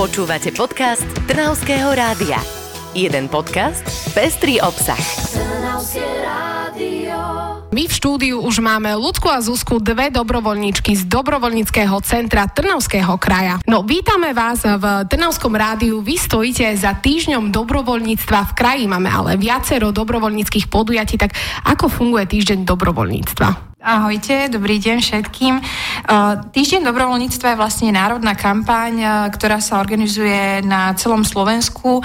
Počúvate podcast Trnavského rádia. Jeden podcast, pestrý obsah. My v štúdiu už máme Ľudku a Zuzku, dve dobrovoľníčky z dobrovoľníckého centra Trnavského kraja. No, vítame vás v Trnavskom rádiu. Vy stojíte za týždňom dobrovoľníctva v kraji. Máme ale viacero dobrovoľníckých podujatí. Tak ako funguje týždeň dobrovoľníctva? Ahojte, dobrý deň všetkým. Týždeň dobrovoľníctva je vlastne národná kampaň, ktorá sa organizuje na celom Slovensku.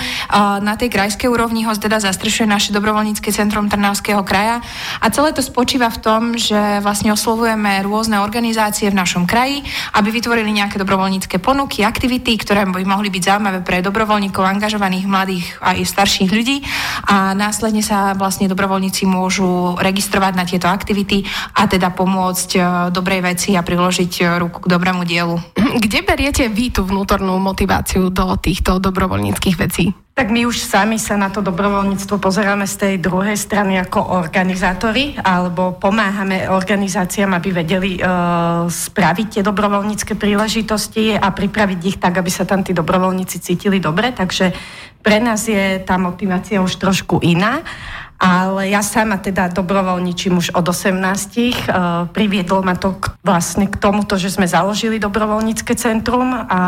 Na tej krajskej úrovni ho teda zastrešuje naše dobrovoľnícke centrum Trnavského kraja. A celé to spočíva v tom, že vlastne oslovujeme rôzne organizácie v našom kraji, aby vytvorili nejaké dobrovoľnícke ponuky, aktivity, ktoré by mohli byť zaujímavé pre dobrovoľníkov, angažovaných mladých aj starších ľudí. A následne sa vlastne dobrovoľníci môžu registrovať na tieto aktivity a teda pomôcť e, dobrej veci a priložiť e, ruku k dobrému dielu. Kde beriete vy tú vnútornú motiváciu do týchto dobrovoľníckých vecí? Tak my už sami sa na to dobrovoľníctvo pozeráme z tej druhej strany ako organizátori, alebo pomáhame organizáciám, aby vedeli e, spraviť tie dobrovoľnícke príležitosti a pripraviť ich tak, aby sa tam tí dobrovoľníci cítili dobre. Takže pre nás je tá motivácia už trošku iná. Ale ja sama teda dobrovoľničím už od 18. Uh, priviedlo ma to k, vlastne k tomuto, že sme založili dobrovoľnícke centrum a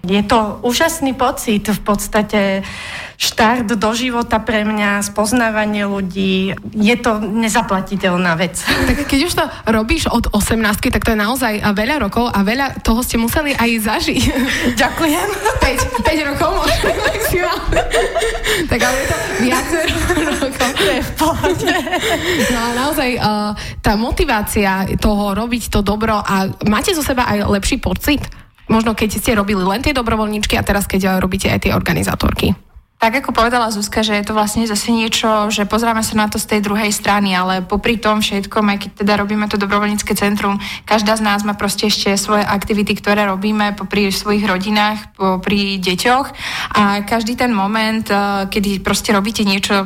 je to úžasný pocit v podstate štart do života pre mňa, spoznávanie ľudí. Je to nezaplatiteľná vec. Tak keď už to robíš od 18, tak to je naozaj veľa rokov a veľa toho ste museli aj zažiť. Ďakujem. 5, 5 rokov možno Tak ale je to No a naozaj uh, tá motivácia toho robiť to dobro a máte zo seba aj lepší pocit? Možno keď ste robili len tie dobrovoľníčky a teraz keď robíte aj tie organizátorky. Tak ako povedala Zuzka, že je to vlastne zase niečo, že pozráme sa na to z tej druhej strany, ale popri tom všetkom, aj keď teda robíme to dobrovoľnícke centrum, každá z nás má proste ešte svoje aktivity, ktoré robíme popri svojich rodinách, popri deťoch a každý ten moment, eh, kedy proste robíte niečo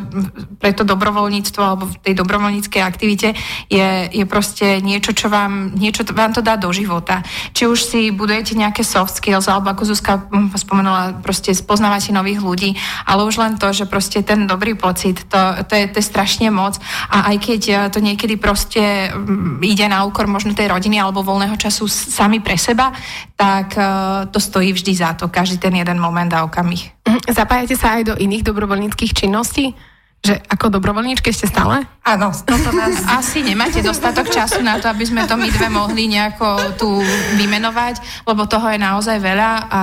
pre to dobrovoľníctvo alebo v tej dobrovoľníckej aktivite, je, je proste niečo, čo vám, niečo vám to dá do života. Či už si budujete nejaké soft skills, alebo ako Zuzka hm, spomenula, proste spoznávate nových ľudí ale už len to, že proste ten dobrý pocit, to, to, je, to je strašne moc a aj keď eh, to niekedy proste mm, ide na úkor možno tej rodiny alebo voľného času sami pre seba, tak uh, to stojí vždy za to, každý ten jeden moment a okamih. Mhm. Zapájate sa aj do iných dobrovoľníckých činností? Že ako dobrovoľníčke ste stále? Áno, toto nás... Asi nemáte dostatok času na to, aby sme to my dve mohli nejako tu vymenovať, lebo toho je naozaj veľa. A,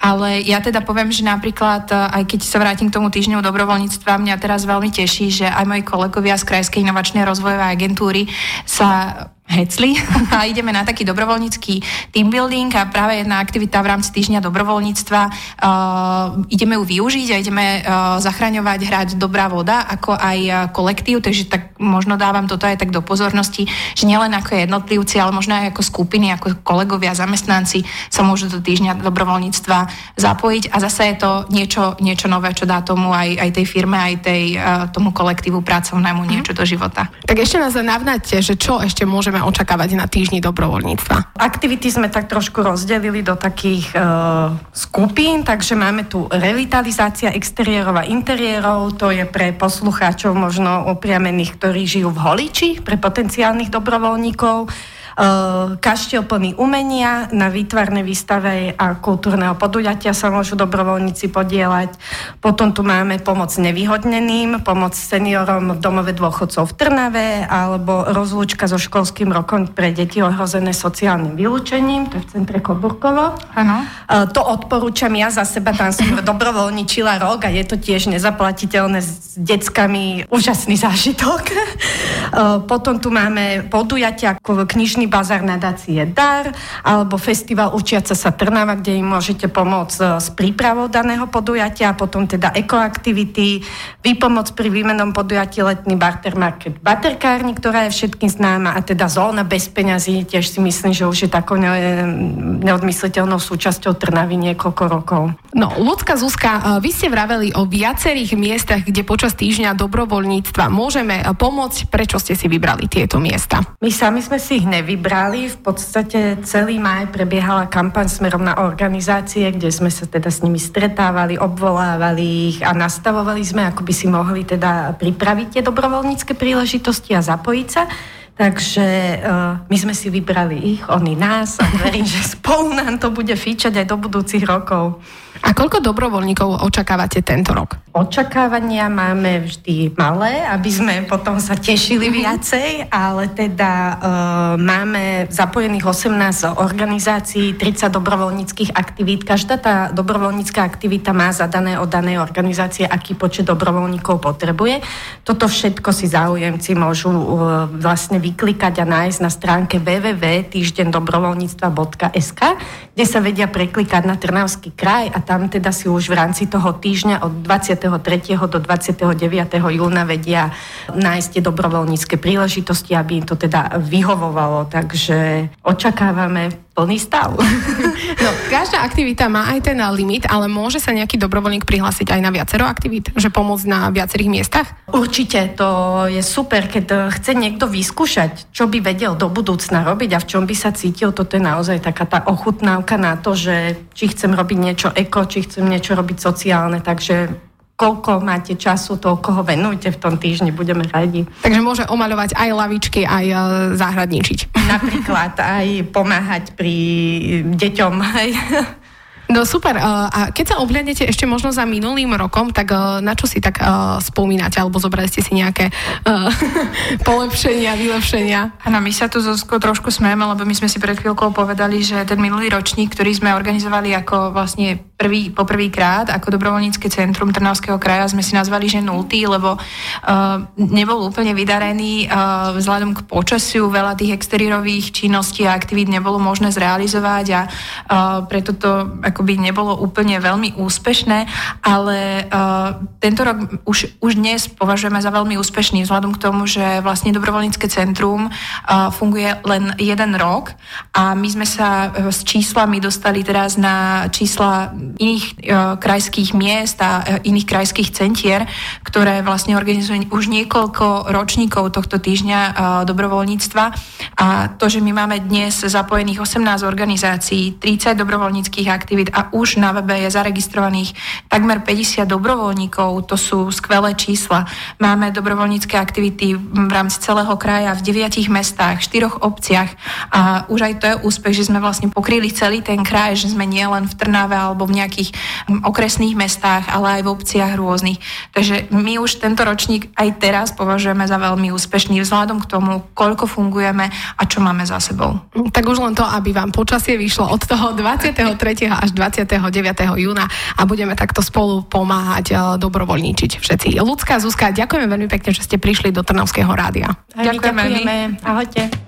ale ja teda poviem, že napríklad, aj keď sa vrátim k tomu týždňu dobrovoľníctva, mňa teraz veľmi teší, že aj moji kolegovia z Krajskej inovačnej rozvojovej agentúry sa hecli a ideme na taký dobrovoľnícky team building a práve jedna aktivita v rámci týždňa dobrovoľníctva uh, ideme ju využiť a ideme uh, zachraňovať hrať Dobrá voda ako aj uh, kolektív, takže tak možno dávam toto aj tak do pozornosti, že nielen ako jednotlivci, ale možno aj ako skupiny, ako kolegovia, zamestnanci sa môžu do týždňa dobrovoľníctva zapojiť a zase je to niečo, niečo nové, čo dá tomu aj, aj tej firme, aj tej, uh, tomu kolektívu pracovnému mm. niečo do života. Tak ešte nás navnáte, že čo ešte môžeme môžeme očakávať na týždni dobrovoľníctva? Aktivity sme tak trošku rozdelili do takých e, skupín, takže máme tu revitalizácia exteriérov a interiérov, to je pre poslucháčov možno opriamených, ktorí žijú v Holiči, pre potenciálnych dobrovoľníkov kaštiel plný umenia na výtvarnej výstave a kultúrneho podujatia sa môžu dobrovoľníci podielať. Potom tu máme pomoc nevyhodneným, pomoc seniorom v domove dôchodcov v Trnave alebo rozlúčka so školským rokom pre deti ohrozené sociálnym vylúčením, to je v centre Koburkovo. Ano. Eh, to odporúčam ja za seba, tam som dobrovoľničila rok a je to tiež nezaplatiteľné s deckami úžasný zážitok. Eh, potom tu máme podujatia ako knižný bazár nadácie DAR alebo festival Učiaca sa Trnava, kde im môžete pomôcť e, s prípravou daného podujatia, potom teda ekoaktivity, výpomoc pri výmenom podujatí letný barter market Baterkárni, ktorá je všetkým známa a teda zóna bez peňazí, tiež si myslím, že už je takou ne, neodmysliteľnou súčasťou Trnavy niekoľko rokov. No, Ľudská Zuzka, e, vy ste vraveli o viacerých miestach, kde počas týždňa dobrovoľníctva môžeme pomôcť. Prečo prečo ste si vybrali tieto miesta? My sami sme si ich nevybrali. V podstate celý maj prebiehala kampaň smerom na organizácie, kde sme sa teda s nimi stretávali, obvolávali ich a nastavovali sme, ako by si mohli teda pripraviť tie dobrovoľnícke príležitosti a zapojiť sa. Takže uh, my sme si vybrali ich, oni nás a verím, že spolu nám to bude fíčať aj do budúcich rokov. A koľko dobrovoľníkov očakávate tento rok? Očakávania máme vždy malé, aby sme potom sa tešili mhm. viacej, ale teda e, máme zapojených 18 organizácií, 30 dobrovoľníckých aktivít. Každá tá dobrovoľnícká aktivita má zadané od danej organizácie, aký počet dobrovoľníkov potrebuje. Toto všetko si záujemci môžu e, vlastne vyklikať a nájsť na stránke www.týždendobrovoľníctva.sk, kde sa vedia preklikať na Trnavský kraj a tam teda si už v rámci toho týždňa od 23. do 29. júna vedia nájsť tie dobrovoľnícke príležitosti, aby to teda vyhovovalo. Takže očakávame plný stav. No, každá aktivita má aj ten limit, ale môže sa nejaký dobrovoľník prihlásiť aj na viacero aktivít? Že pomôcť na viacerých miestach? Určite, to je super, keď chce niekto vyskúšať, čo by vedel do budúcna robiť a v čom by sa cítil. Toto je naozaj taká tá ochutnávka na to, že či chcem robiť niečo eko, či chcem niečo robiť sociálne, takže koľko máte času, toľko ho venujte v tom týždni, budeme radi. Takže môže omaľovať aj lavičky, aj uh, záhradničiť. Napríklad aj pomáhať pri deťom. Hej. No super. A keď sa obhľadnete ešte možno za minulým rokom, tak na čo si tak spomínate? Alebo zobrali ste si nejaké uh, polepšenia, vylepšenia? Áno, my sa tu Zuzko trošku smejeme, lebo my sme si pred chvíľkou povedali, že ten minulý ročník, ktorý sme organizovali ako vlastne prvý, poprvýkrát ako dobrovoľnícke centrum Trnavského kraja sme si nazvali, že nultý, lebo uh, nebol úplne vydarený uh, vzhľadom k počasiu, veľa tých exteriérových činností a aktivít nebolo možné zrealizovať a uh, preto to akoby nebolo úplne veľmi úspešné, ale uh, tento rok už, už dnes považujeme za veľmi úspešný vzhľadom k tomu, že vlastne dobrovoľnícke centrum uh, funguje len jeden rok a my sme sa uh, s číslami dostali teraz na čísla iných e, krajských miest a e, iných krajských centier, ktoré vlastne organizujú už niekoľko ročníkov tohto týždňa e, dobrovoľníctva. A to, že my máme dnes zapojených 18 organizácií, 30 dobrovoľníckých aktivít a už na webe je zaregistrovaných takmer 50 dobrovoľníkov, to sú skvelé čísla. Máme dobrovoľnícke aktivity v rámci celého kraja v deviatich mestách, štyroch obciach a už aj to je úspech, že sme vlastne pokryli celý ten kraj, že sme nie len v Trnave alebo v nejakých hm, okresných mestách, ale aj v obciach rôznych. Takže my už tento ročník aj teraz považujeme za veľmi úspešný vzhľadom k tomu, koľko fungujeme a čo máme za sebou. Tak už len to, aby vám počasie vyšlo od toho 23. až 29. júna a budeme takto spolu pomáhať eh, dobrovoľníčiť všetci. Ľudská Zuzka, ďakujeme veľmi pekne, že ste prišli do Trnavského rádia. Ďakujeme. ďakujeme. Ahojte.